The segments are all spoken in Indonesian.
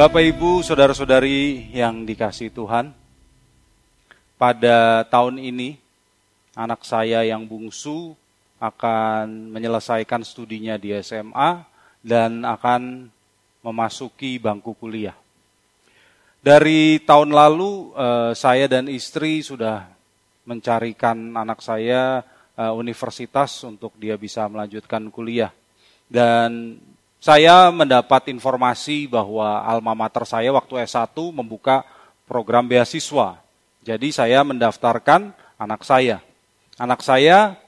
Bapak Ibu, saudara-saudari yang dikasih Tuhan, pada tahun ini anak saya yang bungsu akan menyelesaikan studinya di SMA dan akan memasuki bangku kuliah. Dari tahun lalu eh, saya dan istri sudah mencarikan anak saya eh, universitas untuk dia bisa melanjutkan kuliah. Dan saya mendapat informasi bahwa alma mater saya waktu S1 membuka program beasiswa. Jadi saya mendaftarkan anak saya. Anak saya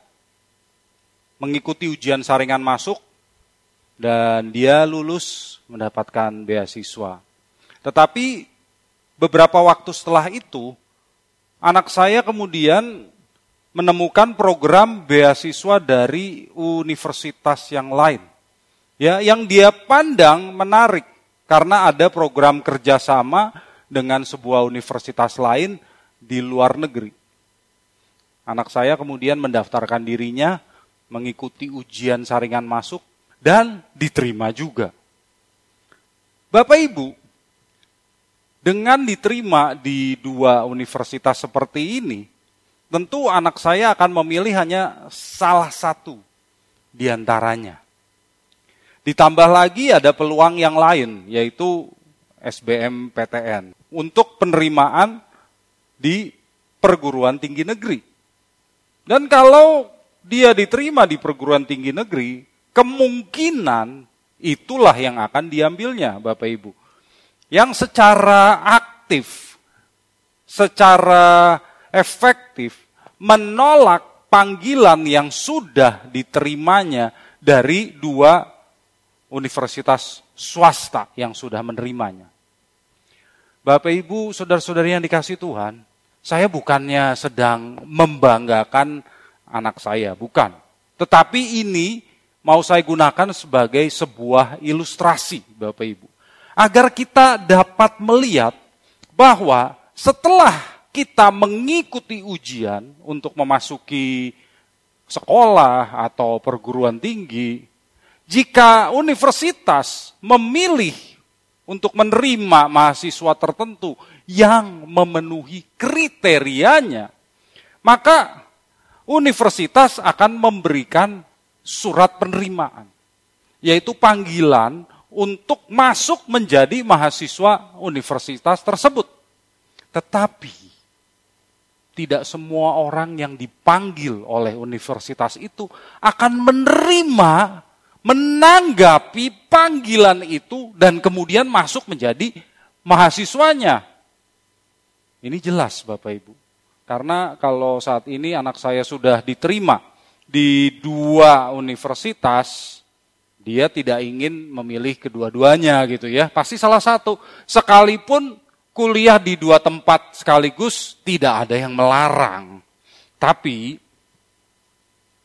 mengikuti ujian saringan masuk dan dia lulus mendapatkan beasiswa. Tetapi beberapa waktu setelah itu, anak saya kemudian menemukan program beasiswa dari universitas yang lain ya yang dia pandang menarik karena ada program kerjasama dengan sebuah universitas lain di luar negeri. Anak saya kemudian mendaftarkan dirinya mengikuti ujian saringan masuk dan diterima juga. Bapak Ibu, dengan diterima di dua universitas seperti ini, tentu anak saya akan memilih hanya salah satu di antaranya. Ditambah lagi ada peluang yang lain, yaitu SBM PTN untuk penerimaan di perguruan tinggi negeri. Dan kalau dia diterima di perguruan tinggi negeri, kemungkinan itulah yang akan diambilnya, Bapak Ibu. Yang secara aktif, secara efektif menolak panggilan yang sudah diterimanya dari dua universitas swasta yang sudah menerimanya. Bapak Ibu, saudara-saudari yang dikasih Tuhan, saya bukannya sedang membanggakan anak saya, bukan. Tetapi ini mau saya gunakan sebagai sebuah ilustrasi, Bapak Ibu. Agar kita dapat melihat bahwa setelah kita mengikuti ujian untuk memasuki sekolah atau perguruan tinggi, jika universitas memilih untuk menerima mahasiswa tertentu yang memenuhi kriterianya, maka universitas akan memberikan surat penerimaan, yaitu panggilan untuk masuk menjadi mahasiswa universitas tersebut. Tetapi tidak semua orang yang dipanggil oleh universitas itu akan menerima menanggapi panggilan itu dan kemudian masuk menjadi mahasiswanya. Ini jelas Bapak Ibu. Karena kalau saat ini anak saya sudah diterima di dua universitas, dia tidak ingin memilih kedua-duanya gitu ya. Pasti salah satu. Sekalipun kuliah di dua tempat sekaligus tidak ada yang melarang. Tapi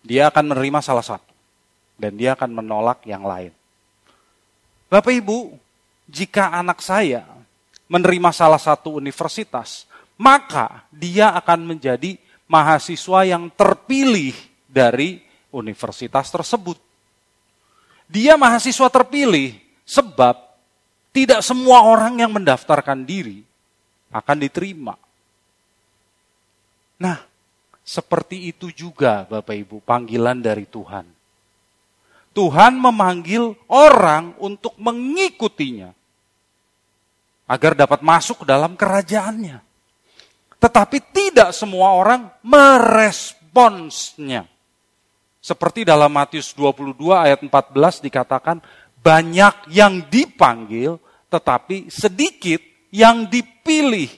dia akan menerima salah satu dan dia akan menolak yang lain. Bapak Ibu, jika anak saya menerima salah satu universitas, maka dia akan menjadi mahasiswa yang terpilih dari universitas tersebut. Dia mahasiswa terpilih sebab tidak semua orang yang mendaftarkan diri akan diterima. Nah, seperti itu juga Bapak Ibu panggilan dari Tuhan. Tuhan memanggil orang untuk mengikutinya agar dapat masuk dalam kerajaannya. Tetapi tidak semua orang meresponsnya. Seperti dalam Matius 22 ayat 14 dikatakan, banyak yang dipanggil, tetapi sedikit yang dipilih.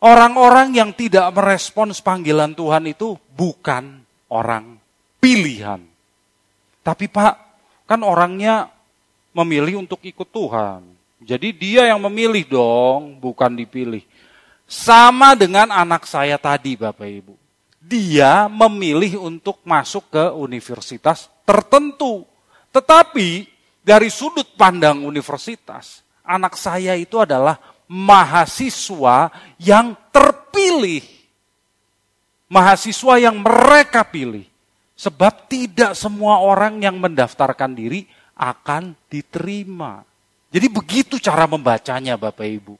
Orang-orang yang tidak merespons panggilan Tuhan itu bukan orang pilihan. Tapi Pak, kan orangnya memilih untuk ikut Tuhan. Jadi dia yang memilih dong, bukan dipilih. Sama dengan anak saya tadi Bapak Ibu. Dia memilih untuk masuk ke universitas tertentu. Tetapi dari sudut pandang universitas, anak saya itu adalah mahasiswa yang terpilih. Mahasiswa yang mereka pilih. Sebab tidak semua orang yang mendaftarkan diri akan diterima. Jadi begitu cara membacanya Bapak Ibu.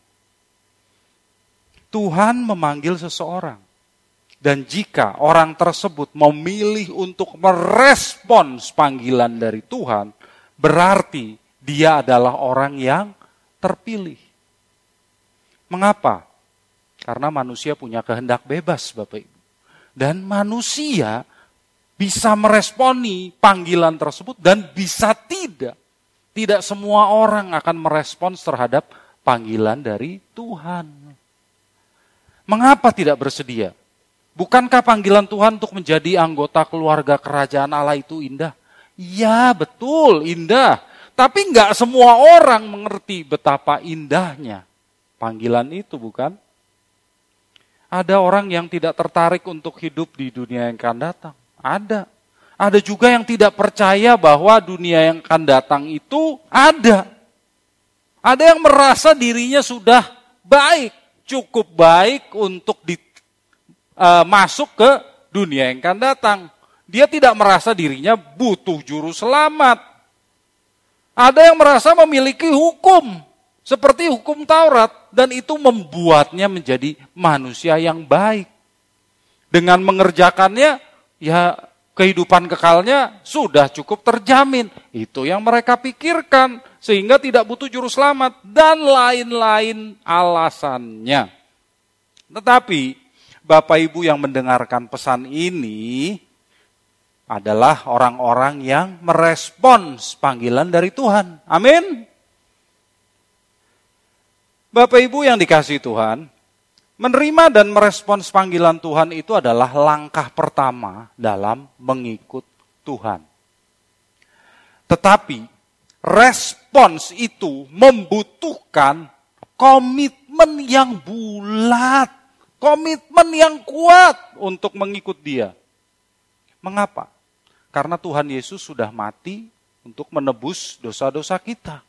Tuhan memanggil seseorang. Dan jika orang tersebut memilih untuk merespons panggilan dari Tuhan, berarti dia adalah orang yang terpilih. Mengapa? Karena manusia punya kehendak bebas, Bapak Ibu. Dan manusia bisa meresponi panggilan tersebut dan bisa tidak. Tidak semua orang akan merespons terhadap panggilan dari Tuhan. Mengapa tidak bersedia? Bukankah panggilan Tuhan untuk menjadi anggota keluarga kerajaan Allah itu indah? Ya betul, indah. Tapi nggak semua orang mengerti betapa indahnya panggilan itu, bukan? Ada orang yang tidak tertarik untuk hidup di dunia yang akan datang. Ada. Ada juga yang tidak percaya bahwa dunia yang akan datang itu ada. Ada yang merasa dirinya sudah baik, cukup baik untuk di, uh, masuk ke dunia yang akan datang. Dia tidak merasa dirinya butuh juru selamat. Ada yang merasa memiliki hukum seperti hukum Taurat dan itu membuatnya menjadi manusia yang baik. Dengan mengerjakannya ya kehidupan kekalnya sudah cukup terjamin. Itu yang mereka pikirkan sehingga tidak butuh juru selamat dan lain-lain alasannya. Tetapi Bapak Ibu yang mendengarkan pesan ini adalah orang-orang yang merespons panggilan dari Tuhan. Amin. Bapak Ibu yang dikasih Tuhan, menerima dan merespons panggilan Tuhan itu adalah langkah pertama dalam mengikut Tuhan. Tetapi respons itu membutuhkan komitmen yang bulat komitmen yang kuat untuk mengikut dia. Mengapa? Karena Tuhan Yesus sudah mati untuk menebus dosa-dosa kita.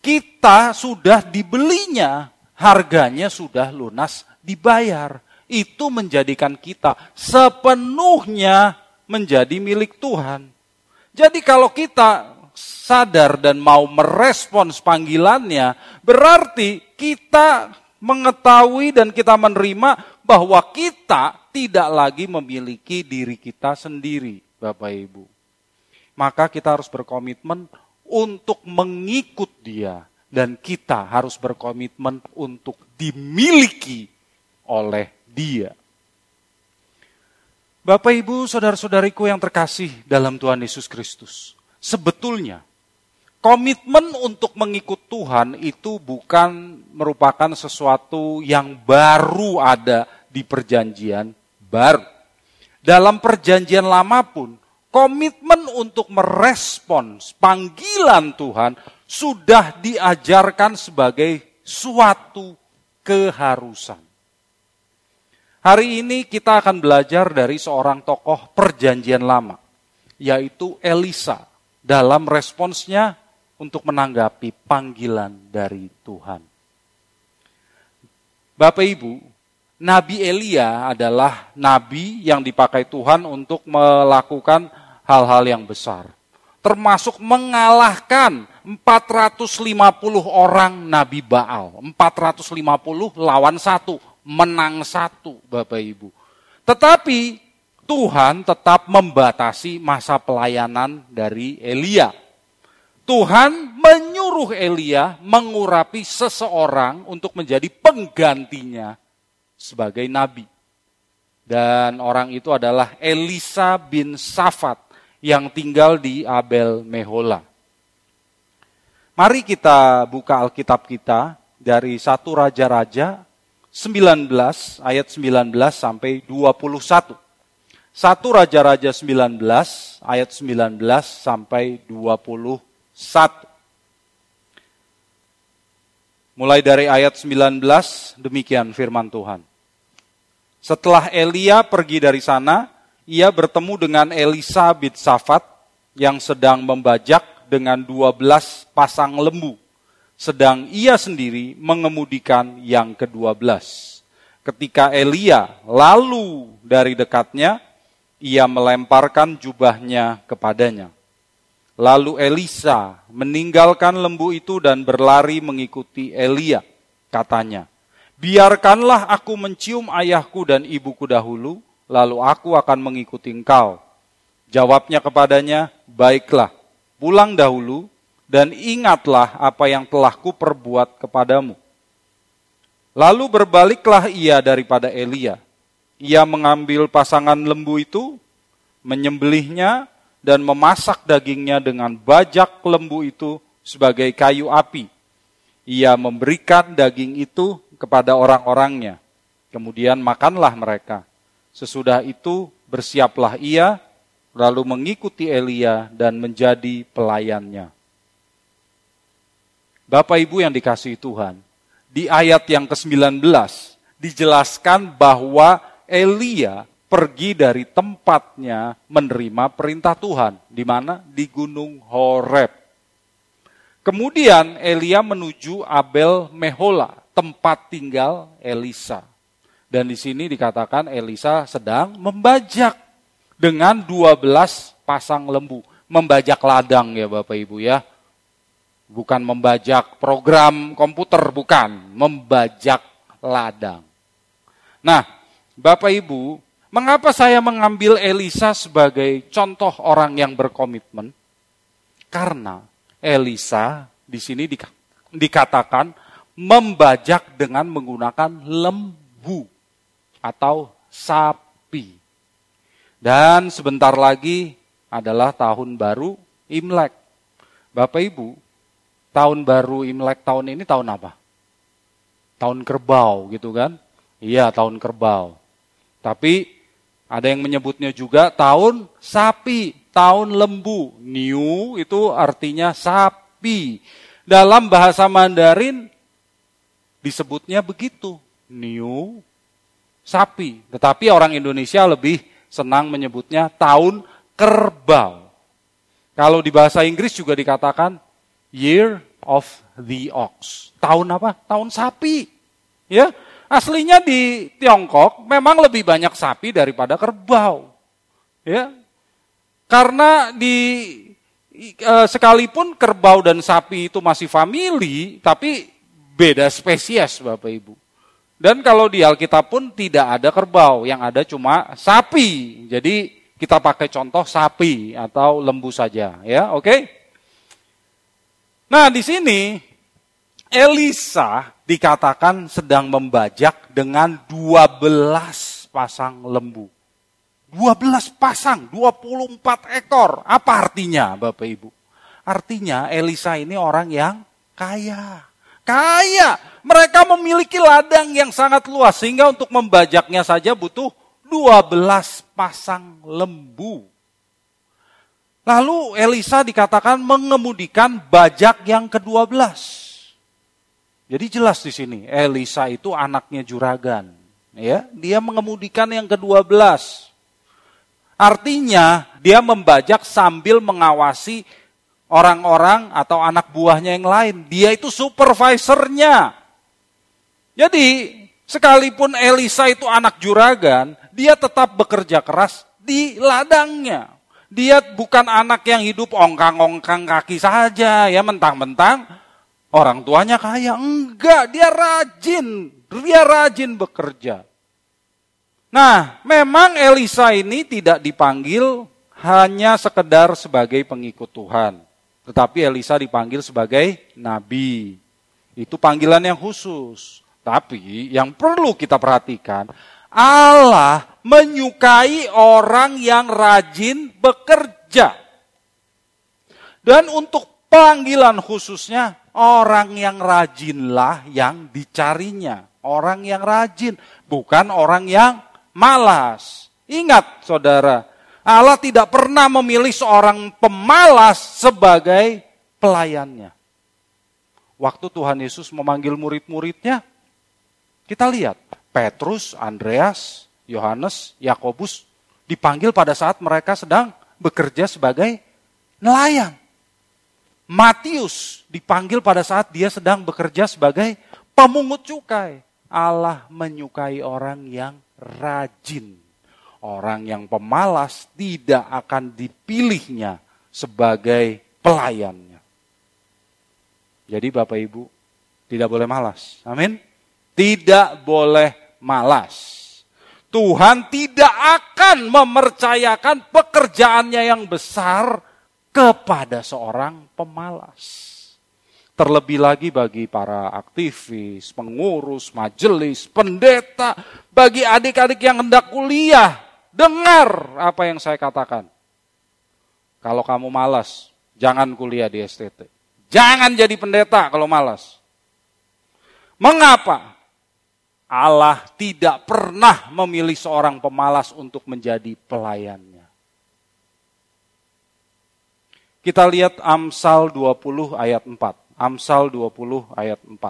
Kita sudah dibelinya, harganya sudah lunas dibayar. Itu menjadikan kita sepenuhnya menjadi milik Tuhan. Jadi kalau kita sadar dan mau merespons panggilannya, berarti kita mengetahui dan kita menerima bahwa kita tidak lagi memiliki diri kita sendiri, Bapak Ibu. Maka kita harus berkomitmen untuk mengikut Dia dan kita harus berkomitmen untuk dimiliki oleh Dia. Bapak Ibu, saudara-saudariku yang terkasih dalam Tuhan Yesus Kristus, sebetulnya Komitmen untuk mengikut Tuhan itu bukan merupakan sesuatu yang baru ada di perjanjian baru. Dalam perjanjian lama pun, komitmen untuk merespons panggilan Tuhan sudah diajarkan sebagai suatu keharusan. Hari ini kita akan belajar dari seorang tokoh perjanjian lama, yaitu Elisa. Dalam responsnya untuk menanggapi panggilan dari Tuhan. Bapak Ibu, Nabi Elia adalah nabi yang dipakai Tuhan untuk melakukan hal-hal yang besar. Termasuk mengalahkan 450 orang Nabi Baal. 450 lawan satu, menang satu Bapak Ibu. Tetapi Tuhan tetap membatasi masa pelayanan dari Elia Tuhan menyuruh Elia mengurapi seseorang untuk menjadi penggantinya sebagai nabi. Dan orang itu adalah Elisa bin Safat yang tinggal di Abel Mehola. Mari kita buka Alkitab kita dari satu Raja-Raja 19 ayat 19 sampai 21. Satu Raja-Raja 19 ayat 19 sampai 21 satu. Mulai dari ayat 19, demikian firman Tuhan. Setelah Elia pergi dari sana, ia bertemu dengan Elisa bin Safat yang sedang membajak dengan 12 pasang lembu. Sedang ia sendiri mengemudikan yang ke-12. Ketika Elia lalu dari dekatnya, ia melemparkan jubahnya kepadanya. Lalu Elisa meninggalkan lembu itu dan berlari mengikuti Elia. Katanya, biarkanlah aku mencium ayahku dan ibuku dahulu, lalu aku akan mengikuti engkau. Jawabnya kepadanya, baiklah, pulang dahulu dan ingatlah apa yang telah kuperbuat kepadamu. Lalu berbaliklah ia daripada Elia. Ia mengambil pasangan lembu itu, menyembelihnya, dan memasak dagingnya dengan bajak lembu itu sebagai kayu api. Ia memberikan daging itu kepada orang-orangnya. Kemudian makanlah mereka. Sesudah itu bersiaplah ia, lalu mengikuti Elia dan menjadi pelayannya. Bapak Ibu yang dikasihi Tuhan, di ayat yang ke-19 dijelaskan bahwa Elia pergi dari tempatnya menerima perintah Tuhan. Di mana? Di Gunung Horeb. Kemudian Elia menuju Abel Mehola, tempat tinggal Elisa. Dan di sini dikatakan Elisa sedang membajak dengan 12 pasang lembu. Membajak ladang ya Bapak Ibu ya. Bukan membajak program komputer, bukan. Membajak ladang. Nah, Bapak Ibu, Mengapa saya mengambil Elisa sebagai contoh orang yang berkomitmen? Karena Elisa di sini dikatakan membajak dengan menggunakan lembu atau sapi. Dan sebentar lagi adalah tahun baru Imlek. Bapak Ibu, tahun baru Imlek tahun ini tahun apa? Tahun kerbau gitu kan? Iya, tahun kerbau. Tapi ada yang menyebutnya juga tahun sapi, tahun lembu. New itu artinya sapi. Dalam bahasa Mandarin disebutnya begitu. New sapi. Tetapi orang Indonesia lebih senang menyebutnya tahun kerbau. Kalau di bahasa Inggris juga dikatakan year of the ox. Tahun apa? Tahun sapi. Ya, Aslinya di Tiongkok memang lebih banyak sapi daripada kerbau. Ya. Karena di e, sekalipun kerbau dan sapi itu masih famili, tapi beda spesies Bapak Ibu. Dan kalau di Alkitab pun tidak ada kerbau, yang ada cuma sapi. Jadi kita pakai contoh sapi atau lembu saja, ya, oke? Nah, di sini Elisa dikatakan sedang membajak dengan 12 pasang lembu. 12 pasang, 24 ekor. Apa artinya Bapak Ibu? Artinya Elisa ini orang yang kaya. Kaya. Mereka memiliki ladang yang sangat luas sehingga untuk membajaknya saja butuh 12 pasang lembu. Lalu Elisa dikatakan mengemudikan bajak yang ke-12. Jadi jelas di sini, Elisa itu anaknya juragan. Ya, dia mengemudikan yang ke-12. Artinya, dia membajak sambil mengawasi orang-orang atau anak buahnya yang lain. Dia itu supervisornya. Jadi, sekalipun Elisa itu anak juragan, dia tetap bekerja keras di ladangnya. Dia bukan anak yang hidup ongkang-ongkang kaki saja, ya mentang-mentang Orang tuanya kaya, enggak, dia rajin, dia rajin bekerja. Nah, memang Elisa ini tidak dipanggil hanya sekedar sebagai pengikut Tuhan. Tetapi Elisa dipanggil sebagai nabi. Itu panggilan yang khusus. Tapi yang perlu kita perhatikan, Allah menyukai orang yang rajin bekerja. Dan untuk panggilan khususnya, Orang yang rajinlah yang dicarinya. Orang yang rajin, bukan orang yang malas. Ingat saudara, Allah tidak pernah memilih seorang pemalas sebagai pelayannya. Waktu Tuhan Yesus memanggil murid-muridnya, kita lihat Petrus, Andreas, Yohanes, Yakobus dipanggil pada saat mereka sedang bekerja sebagai nelayan. Matius dipanggil pada saat dia sedang bekerja sebagai pemungut cukai. Allah menyukai orang yang rajin. Orang yang pemalas tidak akan dipilihnya sebagai pelayannya. Jadi Bapak Ibu tidak boleh malas. Amin. Tidak boleh malas. Tuhan tidak akan mempercayakan pekerjaannya yang besar kepada seorang pemalas. Terlebih lagi bagi para aktivis, pengurus, majelis, pendeta, bagi adik-adik yang hendak kuliah, dengar apa yang saya katakan. Kalau kamu malas, jangan kuliah di STT. Jangan jadi pendeta kalau malas. Mengapa? Allah tidak pernah memilih seorang pemalas untuk menjadi pelayannya. Kita lihat Amsal 20 ayat 4. Amsal 20 ayat 4.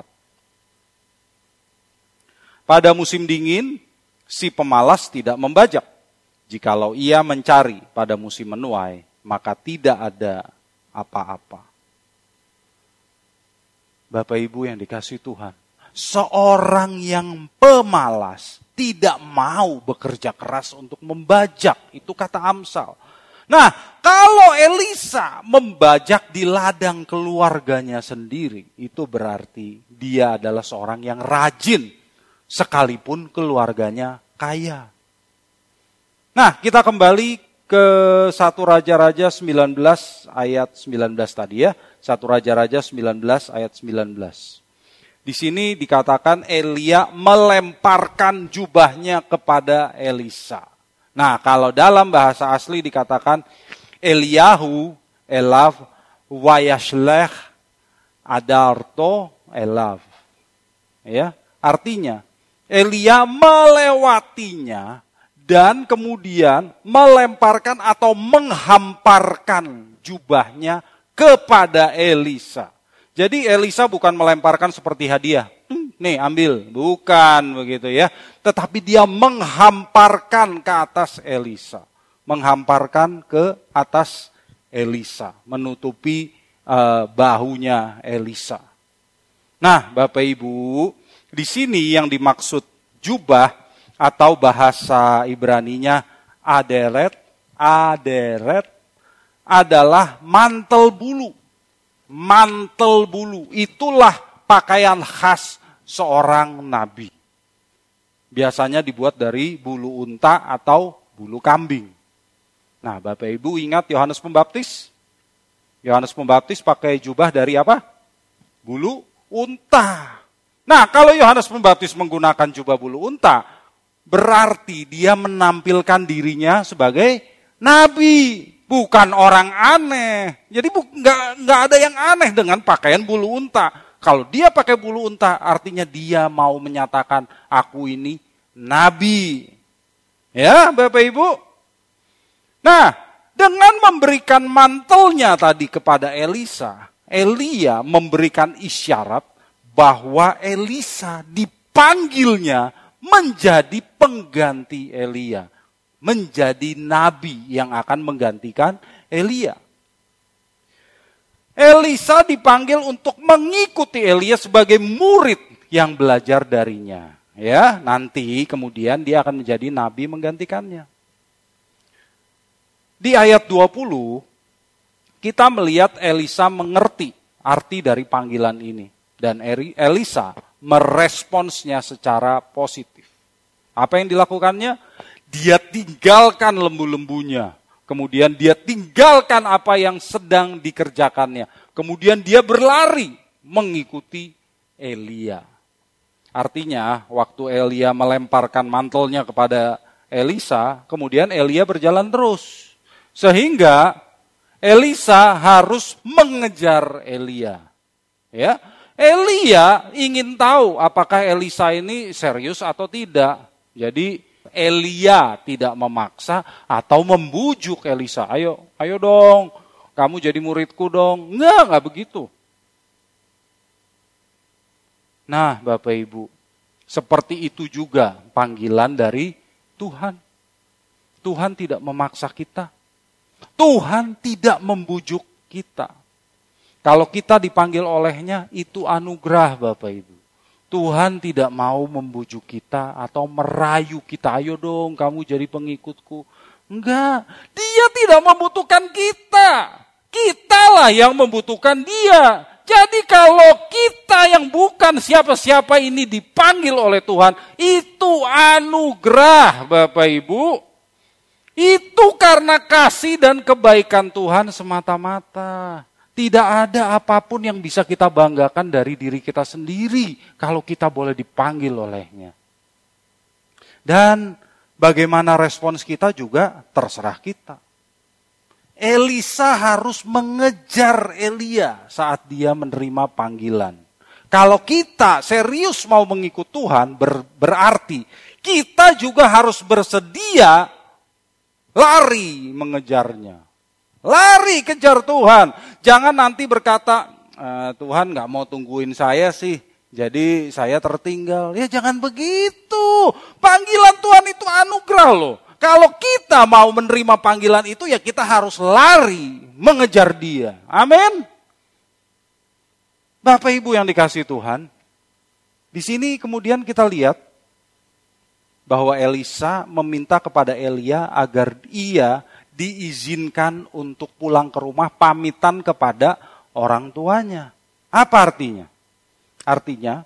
Pada musim dingin, si pemalas tidak membajak. Jikalau ia mencari pada musim menuai, maka tidak ada apa-apa. Bapak Ibu yang dikasih Tuhan, seorang yang pemalas tidak mau bekerja keras untuk membajak. Itu kata Amsal. Nah, kalau Elisa membajak di ladang keluarganya sendiri, itu berarti dia adalah seorang yang rajin, sekalipun keluarganya kaya. Nah, kita kembali ke satu Raja-Raja 19 ayat 19 tadi ya. Satu Raja-Raja 19 ayat 19. Di sini dikatakan Elia melemparkan jubahnya kepada Elisa. Nah, kalau dalam bahasa asli dikatakan Eliyahu elav wayashlech adarto elav. Ya, artinya Elia melewatinya dan kemudian melemparkan atau menghamparkan jubahnya kepada Elisa. Jadi Elisa bukan melemparkan seperti hadiah. Hmm, nih ambil, bukan begitu ya. Tetapi dia menghamparkan ke atas Elisa. Menghamparkan ke atas Elisa. Menutupi uh, bahunya Elisa. Nah Bapak Ibu, di sini yang dimaksud jubah atau bahasa Ibraninya aderet, aderet adalah mantel bulu mantel bulu. Itulah pakaian khas seorang nabi. Biasanya dibuat dari bulu unta atau bulu kambing. Nah, Bapak Ibu ingat Yohanes Pembaptis? Yohanes Pembaptis pakai jubah dari apa? Bulu unta. Nah, kalau Yohanes Pembaptis menggunakan jubah bulu unta, berarti dia menampilkan dirinya sebagai nabi bukan orang aneh. Jadi nggak nggak ada yang aneh dengan pakaian bulu unta. Kalau dia pakai bulu unta, artinya dia mau menyatakan aku ini nabi. Ya, Bapak Ibu. Nah, dengan memberikan mantelnya tadi kepada Elisa, Elia memberikan isyarat bahwa Elisa dipanggilnya menjadi pengganti Elia menjadi nabi yang akan menggantikan Elia. Elisa dipanggil untuk mengikuti Elia sebagai murid yang belajar darinya. Ya, nanti kemudian dia akan menjadi nabi menggantikannya. Di ayat 20 kita melihat Elisa mengerti arti dari panggilan ini dan Elisa meresponsnya secara positif. Apa yang dilakukannya? Dia tinggalkan lembu-lembunya. Kemudian dia tinggalkan apa yang sedang dikerjakannya. Kemudian dia berlari mengikuti Elia. Artinya waktu Elia melemparkan mantelnya kepada Elisa, kemudian Elia berjalan terus. Sehingga Elisa harus mengejar Elia. Ya, Elia ingin tahu apakah Elisa ini serius atau tidak. Jadi Elia tidak memaksa atau membujuk Elisa. Ayo, ayo dong, kamu jadi muridku dong. Enggak, enggak begitu. Nah, Bapak Ibu, seperti itu juga panggilan dari Tuhan. Tuhan tidak memaksa kita. Tuhan tidak membujuk kita. Kalau kita dipanggil olehnya, itu anugerah Bapak Ibu. Tuhan tidak mau membujuk kita atau merayu kita, ayo dong kamu jadi pengikutku. Enggak, dia tidak membutuhkan kita. Kitalah yang membutuhkan dia. Jadi kalau kita yang bukan siapa-siapa ini dipanggil oleh Tuhan, itu anugerah Bapak Ibu. Itu karena kasih dan kebaikan Tuhan semata-mata. Tidak ada apa pun yang bisa kita banggakan dari diri kita sendiri kalau kita boleh dipanggil olehnya. Dan bagaimana respons kita juga terserah kita. Elisa harus mengejar Elia saat dia menerima panggilan. Kalau kita serius mau mengikut Tuhan, ber, berarti kita juga harus bersedia lari mengejarnya. Lari kejar Tuhan. Jangan nanti berkata, e, Tuhan nggak mau tungguin saya sih, jadi saya tertinggal. Ya jangan begitu. Panggilan Tuhan itu anugerah loh. Kalau kita mau menerima panggilan itu ya kita harus lari mengejar dia. Amin. Bapak Ibu yang dikasih Tuhan, di sini kemudian kita lihat bahwa Elisa meminta kepada Elia agar ia diizinkan untuk pulang ke rumah pamitan kepada orang tuanya. Apa artinya? Artinya,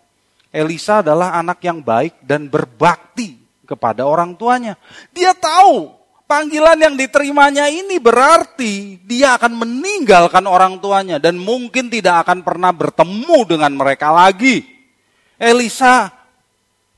Elisa adalah anak yang baik dan berbakti kepada orang tuanya. Dia tahu panggilan yang diterimanya ini berarti dia akan meninggalkan orang tuanya dan mungkin tidak akan pernah bertemu dengan mereka lagi. Elisa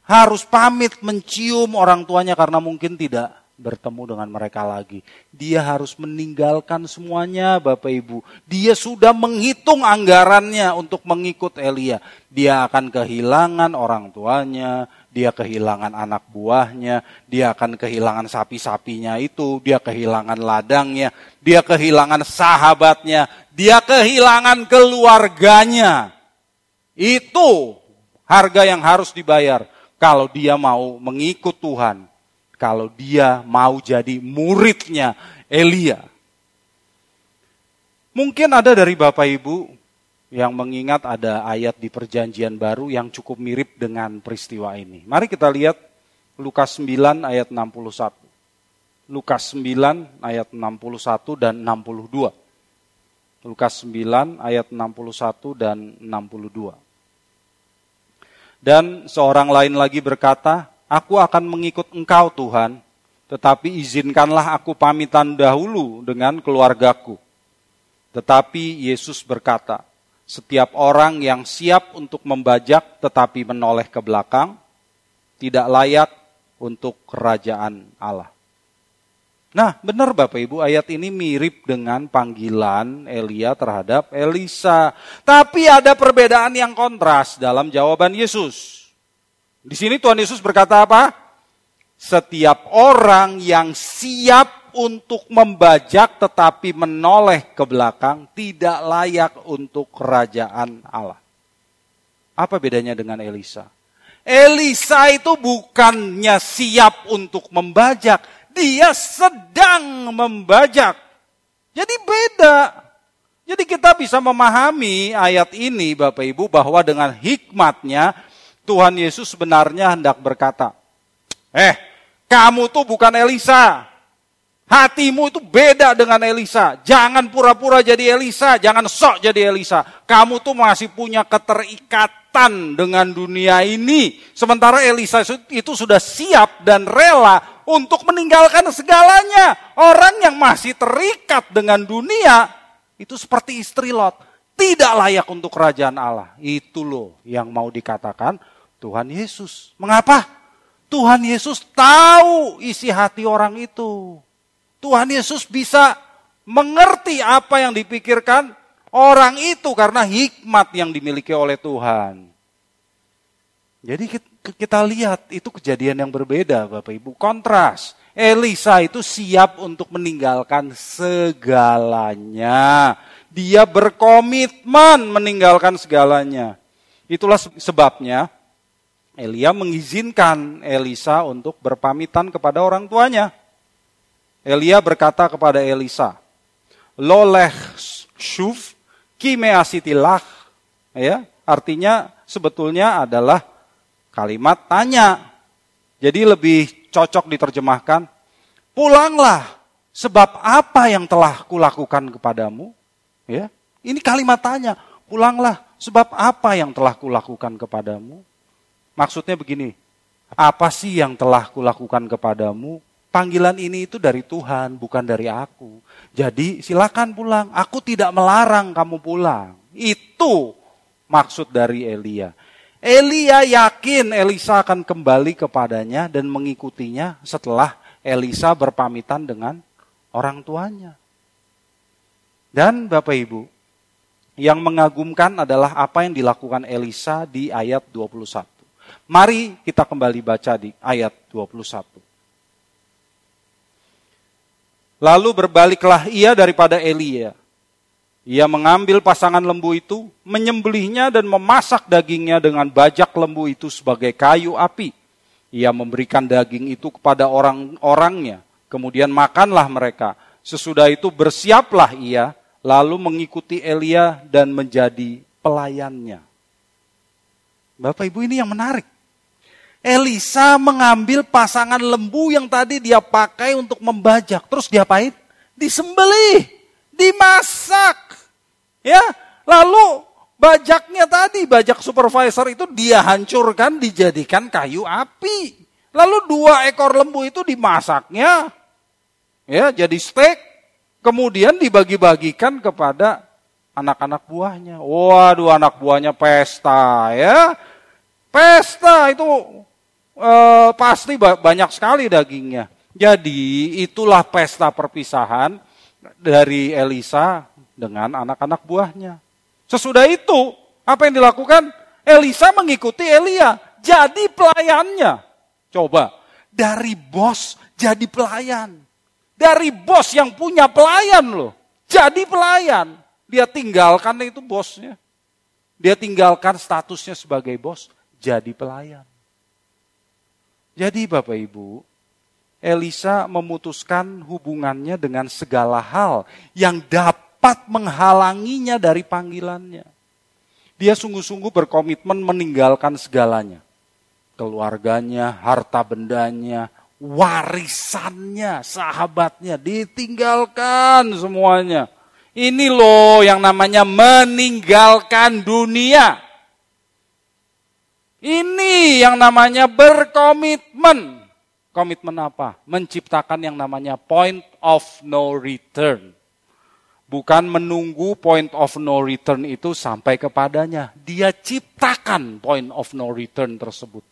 harus pamit mencium orang tuanya karena mungkin tidak bertemu dengan mereka lagi. Dia harus meninggalkan semuanya, Bapak Ibu. Dia sudah menghitung anggarannya untuk mengikut Elia. Dia akan kehilangan orang tuanya, dia kehilangan anak buahnya, dia akan kehilangan sapi-sapinya itu, dia kehilangan ladangnya, dia kehilangan sahabatnya, dia kehilangan keluarganya. Itu harga yang harus dibayar kalau dia mau mengikut Tuhan, kalau dia mau jadi muridnya Elia. Mungkin ada dari Bapak Ibu yang mengingat ada ayat di perjanjian baru yang cukup mirip dengan peristiwa ini. Mari kita lihat Lukas 9 ayat 61. Lukas 9 ayat 61 dan 62. Lukas 9 ayat 61 dan 62. Dan seorang lain lagi berkata, Aku akan mengikut engkau Tuhan, tetapi izinkanlah aku pamitan dahulu dengan keluargaku. Tetapi Yesus berkata, setiap orang yang siap untuk membajak tetapi menoleh ke belakang tidak layak untuk kerajaan Allah. Nah, benar Bapak Ibu, ayat ini mirip dengan panggilan Elia terhadap Elisa. Tapi ada perbedaan yang kontras dalam jawaban Yesus. Di sini Tuhan Yesus berkata apa? Setiap orang yang siap untuk membajak tetapi menoleh ke belakang tidak layak untuk kerajaan Allah. Apa bedanya dengan Elisa? Elisa itu bukannya siap untuk membajak, dia sedang membajak. Jadi beda. Jadi kita bisa memahami ayat ini Bapak Ibu bahwa dengan hikmatnya Tuhan Yesus sebenarnya hendak berkata, Eh, kamu tuh bukan Elisa, Hatimu itu beda dengan Elisa. Jangan pura-pura jadi Elisa, jangan sok jadi Elisa. Kamu tuh masih punya keterikatan dengan dunia ini. Sementara Elisa itu sudah siap dan rela untuk meninggalkan segalanya. Orang yang masih terikat dengan dunia itu seperti istri Lot. Tidak layak untuk kerajaan Allah. Itu loh yang mau dikatakan Tuhan Yesus. Mengapa? Tuhan Yesus tahu isi hati orang itu. Tuhan Yesus bisa mengerti apa yang dipikirkan orang itu karena hikmat yang dimiliki oleh Tuhan. Jadi kita lihat itu kejadian yang berbeda Bapak Ibu, kontras. Elisa itu siap untuk meninggalkan segalanya. Dia berkomitmen meninggalkan segalanya. Itulah sebabnya Elia mengizinkan Elisa untuk berpamitan kepada orang tuanya. Elia berkata kepada Elisa, Loleh shuf kimeasitilah. Ya, artinya sebetulnya adalah kalimat tanya. Jadi lebih cocok diterjemahkan, pulanglah sebab apa yang telah kulakukan kepadamu? Ya, ini kalimat tanya, pulanglah sebab apa yang telah kulakukan kepadamu? Maksudnya begini, apa sih yang telah kulakukan kepadamu? Panggilan ini itu dari Tuhan, bukan dari aku. Jadi silakan pulang. Aku tidak melarang kamu pulang. Itu maksud dari Elia. Elia yakin Elisa akan kembali kepadanya dan mengikutinya setelah Elisa berpamitan dengan orang tuanya. Dan Bapak Ibu, yang mengagumkan adalah apa yang dilakukan Elisa di ayat 21. Mari kita kembali baca di ayat 21. Lalu berbaliklah ia daripada Elia. Ia mengambil pasangan lembu itu, menyembelihnya dan memasak dagingnya dengan bajak lembu itu sebagai kayu api. Ia memberikan daging itu kepada orang-orangnya, kemudian makanlah mereka. Sesudah itu bersiaplah ia, lalu mengikuti Elia dan menjadi pelayannya. Bapak Ibu ini yang menarik. Elisa mengambil pasangan lembu yang tadi dia pakai untuk membajak. Terus diapain? Disembelih, dimasak. Ya, lalu bajaknya tadi, bajak supervisor itu dia hancurkan, dijadikan kayu api. Lalu dua ekor lembu itu dimasaknya, ya jadi steak, kemudian dibagi-bagikan kepada anak-anak buahnya. Waduh, anak buahnya pesta ya. Pesta itu eh, pasti banyak sekali dagingnya. Jadi itulah pesta perpisahan dari Elisa dengan anak-anak buahnya. Sesudah itu, apa yang dilakukan? Elisa mengikuti Elia, jadi pelayannya. Coba, dari bos jadi pelayan. Dari bos yang punya pelayan loh, jadi pelayan. Dia tinggalkan itu bosnya. Dia tinggalkan statusnya sebagai bos, jadi pelayan. Jadi Bapak Ibu, Elisa memutuskan hubungannya dengan segala hal yang dapat menghalanginya dari panggilannya. Dia sungguh-sungguh berkomitmen meninggalkan segalanya. Keluarganya, harta bendanya, warisannya, sahabatnya, ditinggalkan semuanya. Ini loh yang namanya meninggalkan dunia. Ini yang namanya berkomitmen. Komitmen apa? Menciptakan yang namanya point of no return. Bukan menunggu point of no return itu sampai kepadanya. Dia ciptakan point of no return tersebut.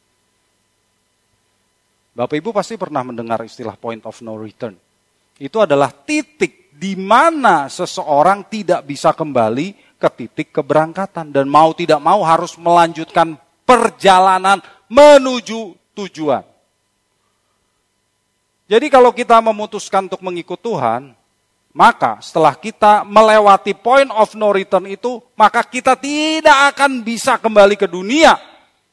Bapak Ibu pasti pernah mendengar istilah point of no return. Itu adalah titik di mana seseorang tidak bisa kembali ke titik keberangkatan dan mau tidak mau harus melanjutkan perjalanan menuju tujuan. Jadi kalau kita memutuskan untuk mengikut Tuhan, maka setelah kita melewati point of no return itu, maka kita tidak akan bisa kembali ke dunia.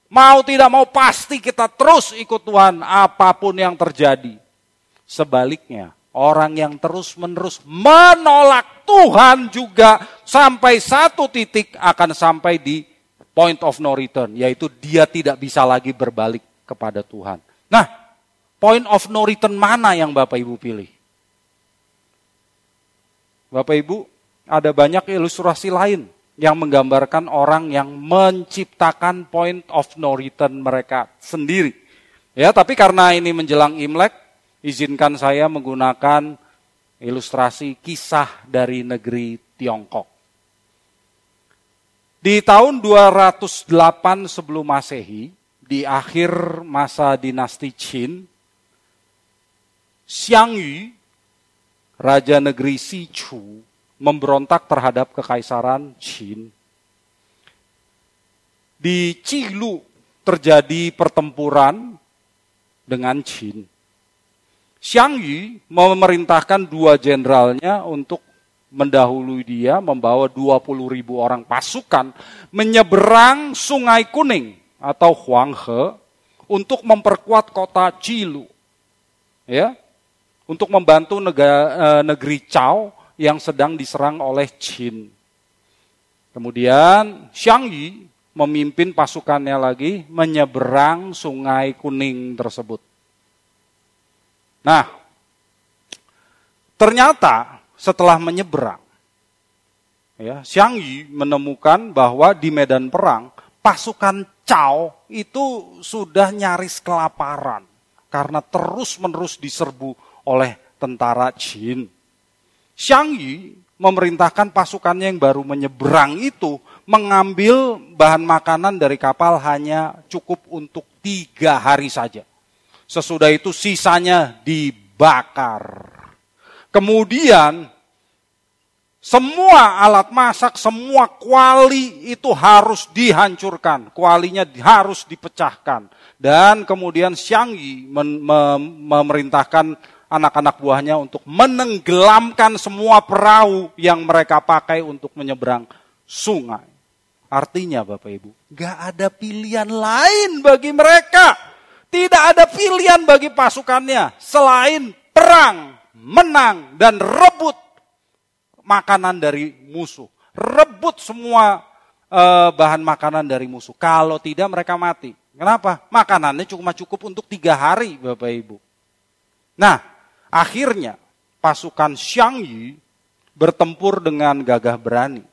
Mau tidak mau pasti kita terus ikut Tuhan apa pun yang terjadi. Sebaliknya, orang yang terus-menerus menolak Tuhan juga sampai satu titik akan sampai di point of no return, yaitu dia tidak bisa lagi berbalik kepada Tuhan. Nah, point of no return mana yang Bapak Ibu pilih? Bapak Ibu, ada banyak ilustrasi lain yang menggambarkan orang yang menciptakan point of no return mereka sendiri. Ya, tapi karena ini menjelang Imlek, izinkan saya menggunakan ilustrasi kisah dari negeri Tiongkok. Di tahun 208 sebelum Masehi, di akhir masa dinasti Qin, Xiang Yu, raja negeri Si Chu, memberontak terhadap kekaisaran Qin. Di Cilu terjadi pertempuran dengan Qin. Xiang Yu memerintahkan dua jenderalnya untuk mendahului dia membawa 20 ribu orang pasukan menyeberang sungai kuning atau Huanghe untuk memperkuat kota Cilu. Ya, untuk membantu negara, eh, negeri Cao yang sedang diserang oleh Qin. Kemudian Xiang Yi memimpin pasukannya lagi menyeberang sungai kuning tersebut. Nah, ternyata setelah menyeberang. ya, Xiang Yi menemukan bahwa di medan perang pasukan Cao itu sudah nyaris kelaparan karena terus-menerus diserbu oleh tentara Jin. Xiang Yi memerintahkan pasukannya yang baru menyeberang itu mengambil bahan makanan dari kapal hanya cukup untuk tiga hari saja. Sesudah itu sisanya dibakar. Kemudian semua alat masak, semua kuali itu harus dihancurkan. Kualinya harus dipecahkan. Dan kemudian Xiang Yi memerintahkan anak-anak buahnya untuk menenggelamkan semua perahu yang mereka pakai untuk menyeberang sungai. Artinya Bapak Ibu, gak ada pilihan lain bagi mereka. Tidak ada pilihan bagi pasukannya selain perang, menang, dan rebut makanan dari musuh. Rebut semua uh, bahan makanan dari musuh. Kalau tidak mereka mati. Kenapa? Makanannya cuma cukup untuk tiga hari Bapak Ibu. Nah, akhirnya pasukan Xiang Yi bertempur dengan gagah berani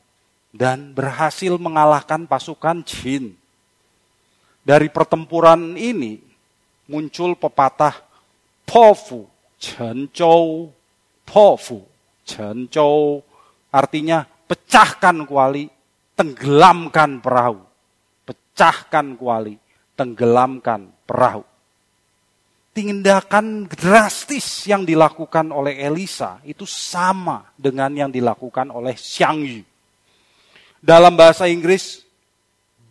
dan berhasil mengalahkan pasukan Jin. Dari pertempuran ini muncul pepatah Pofu, Chencou, Pofu, Chencou Artinya pecahkan kuali, tenggelamkan perahu. Pecahkan kuali, tenggelamkan perahu. Tindakan drastis yang dilakukan oleh Elisa itu sama dengan yang dilakukan oleh Xiang Yu. Dalam bahasa Inggris,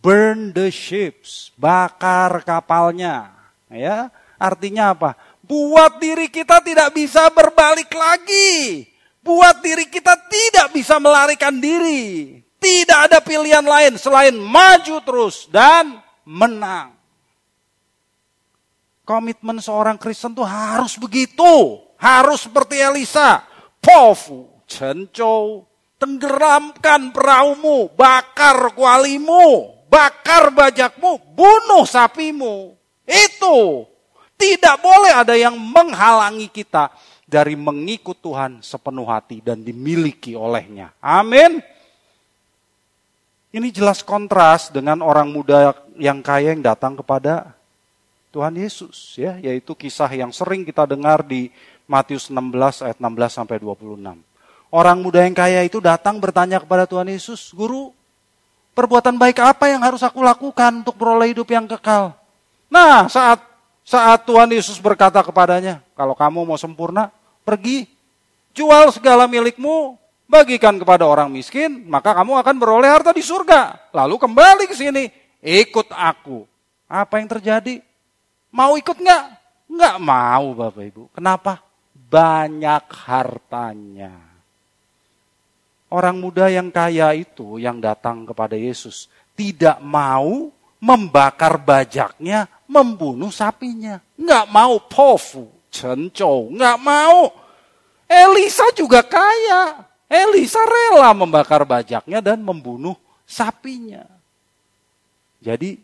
burn the ships, bakar kapalnya. Ya, artinya apa? Buat diri kita tidak bisa berbalik lagi buat diri kita tidak bisa melarikan diri. Tidak ada pilihan lain selain maju terus dan menang. Komitmen seorang Kristen tuh harus begitu. Harus seperti Elisa. Pofu, cencou, tenggelamkan perahumu, bakar kualimu, bakar bajakmu, bunuh sapimu. Itu tidak boleh ada yang menghalangi kita dari mengikut Tuhan sepenuh hati dan dimiliki olehnya. Amin. Ini jelas kontras dengan orang muda yang kaya yang datang kepada Tuhan Yesus ya, yaitu kisah yang sering kita dengar di Matius 16 ayat 16 sampai 26. Orang muda yang kaya itu datang bertanya kepada Tuhan Yesus, "Guru, perbuatan baik apa yang harus aku lakukan untuk beroleh hidup yang kekal?" Nah, saat saat Tuhan Yesus berkata kepadanya, kalau kamu mau sempurna, pergi, jual segala milikmu, bagikan kepada orang miskin, maka kamu akan beroleh harta di surga. Lalu kembali ke sini, ikut aku. Apa yang terjadi? Mau ikut nggak? Nggak mau Bapak Ibu. Kenapa? Banyak hartanya. Orang muda yang kaya itu yang datang kepada Yesus tidak mau membakar bajaknya membunuh sapinya. Nggak mau pofu, cencou, nggak mau. Elisa juga kaya. Elisa rela membakar bajaknya dan membunuh sapinya. Jadi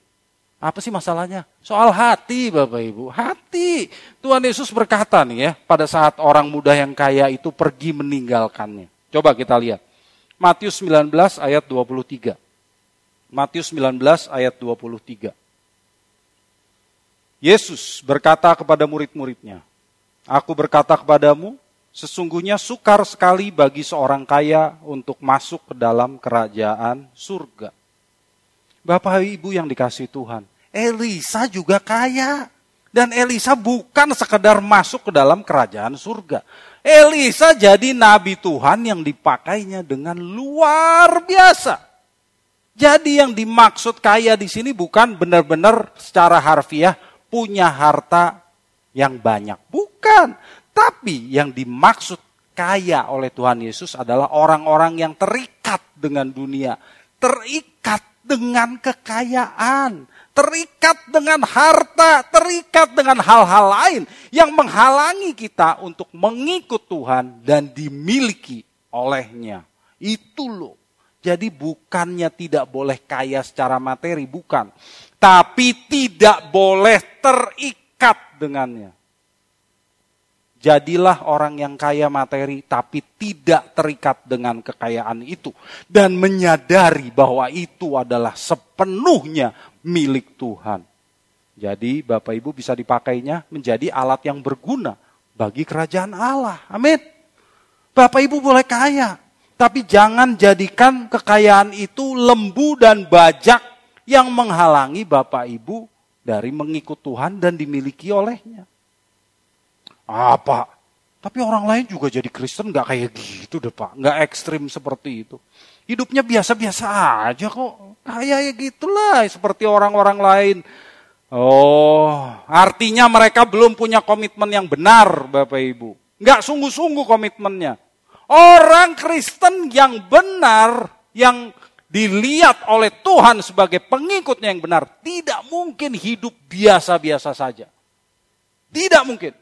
apa sih masalahnya? Soal hati Bapak Ibu. Hati. Tuhan Yesus berkata nih ya, pada saat orang muda yang kaya itu pergi meninggalkannya. Coba kita lihat. Matius 19 ayat 23. Matius 19 ayat 23. Yesus berkata kepada murid-muridnya, Aku berkata kepadamu, sesungguhnya sukar sekali bagi seorang kaya untuk masuk ke dalam kerajaan surga. Bapak Ibu yang dikasih Tuhan, Elisa juga kaya. Dan Elisa bukan sekedar masuk ke dalam kerajaan surga. Elisa jadi nabi Tuhan yang dipakainya dengan luar biasa. Jadi yang dimaksud kaya di sini bukan benar-benar secara harfiah punya harta yang banyak. Bukan. Tapi yang dimaksud kaya oleh Tuhan Yesus adalah orang-orang yang terikat dengan dunia. Terikat dengan kekayaan. Terikat dengan harta. Terikat dengan hal-hal lain. Yang menghalangi kita untuk mengikut Tuhan dan dimiliki olehnya. Itu loh. Jadi bukannya tidak boleh kaya secara materi, bukan tapi tidak boleh terikat dengannya. Jadilah orang yang kaya materi tapi tidak terikat dengan kekayaan itu. Dan menyadari bahwa itu adalah sepenuhnya milik Tuhan. Jadi Bapak Ibu bisa dipakainya menjadi alat yang berguna bagi kerajaan Allah. Amin. Bapak Ibu boleh kaya. Tapi jangan jadikan kekayaan itu lembu dan bajak yang menghalangi Bapak Ibu dari mengikut Tuhan dan dimiliki olehnya. Apa? Tapi orang lain juga jadi Kristen nggak kayak gitu deh Pak. Nggak ekstrim seperti itu. Hidupnya biasa-biasa aja kok. Kayak ya gitulah seperti orang-orang lain. Oh, artinya mereka belum punya komitmen yang benar Bapak Ibu. Nggak sungguh-sungguh komitmennya. Orang Kristen yang benar, yang dilihat oleh Tuhan sebagai pengikutnya yang benar, tidak mungkin hidup biasa-biasa saja. Tidak mungkin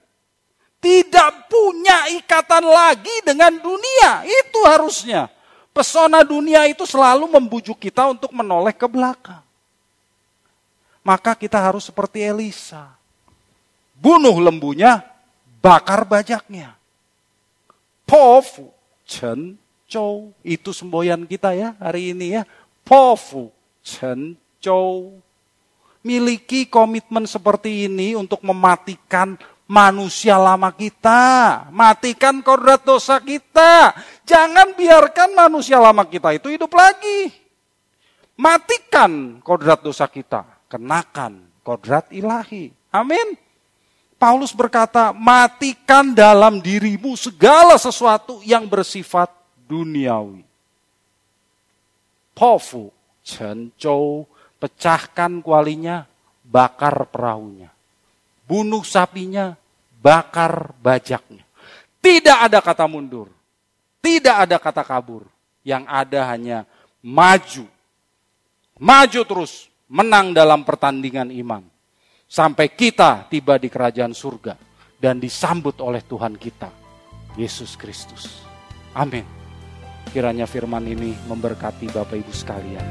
tidak punya ikatan lagi dengan dunia. Itu harusnya. Pesona dunia itu selalu membujuk kita untuk menoleh ke belakang. Maka kita harus seperti Elisa. Bunuh lembunya, bakar bajaknya. Pofu, chen, chow. Itu semboyan kita ya hari ini ya. Pofu, chen, chow. Miliki komitmen seperti ini untuk mematikan manusia lama kita. Matikan kodrat dosa kita. Jangan biarkan manusia lama kita itu hidup lagi. Matikan kodrat dosa kita. Kenakan kodrat ilahi. Amin. Paulus berkata, matikan dalam dirimu segala sesuatu yang bersifat duniawi. Pofu, cencou, pecahkan kualinya, bakar perahunya bunuh sapinya, bakar bajaknya. Tidak ada kata mundur, tidak ada kata kabur. Yang ada hanya maju, maju terus, menang dalam pertandingan iman. Sampai kita tiba di kerajaan surga dan disambut oleh Tuhan kita, Yesus Kristus. Amin. Kiranya firman ini memberkati Bapak Ibu sekalian.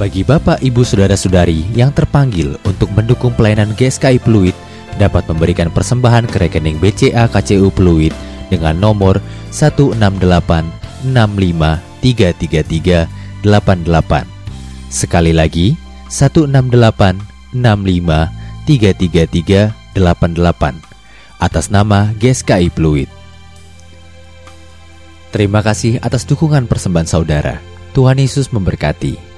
Bagi Bapak, Ibu, Saudara-saudari yang terpanggil untuk mendukung pelayanan GSKI Pluit dapat memberikan persembahan ke rekening BCA KCU Pluit dengan nomor 1686533388. Sekali lagi, 1686533388 atas nama GSKI Pluit. Terima kasih atas dukungan persembahan saudara. Tuhan Yesus memberkati.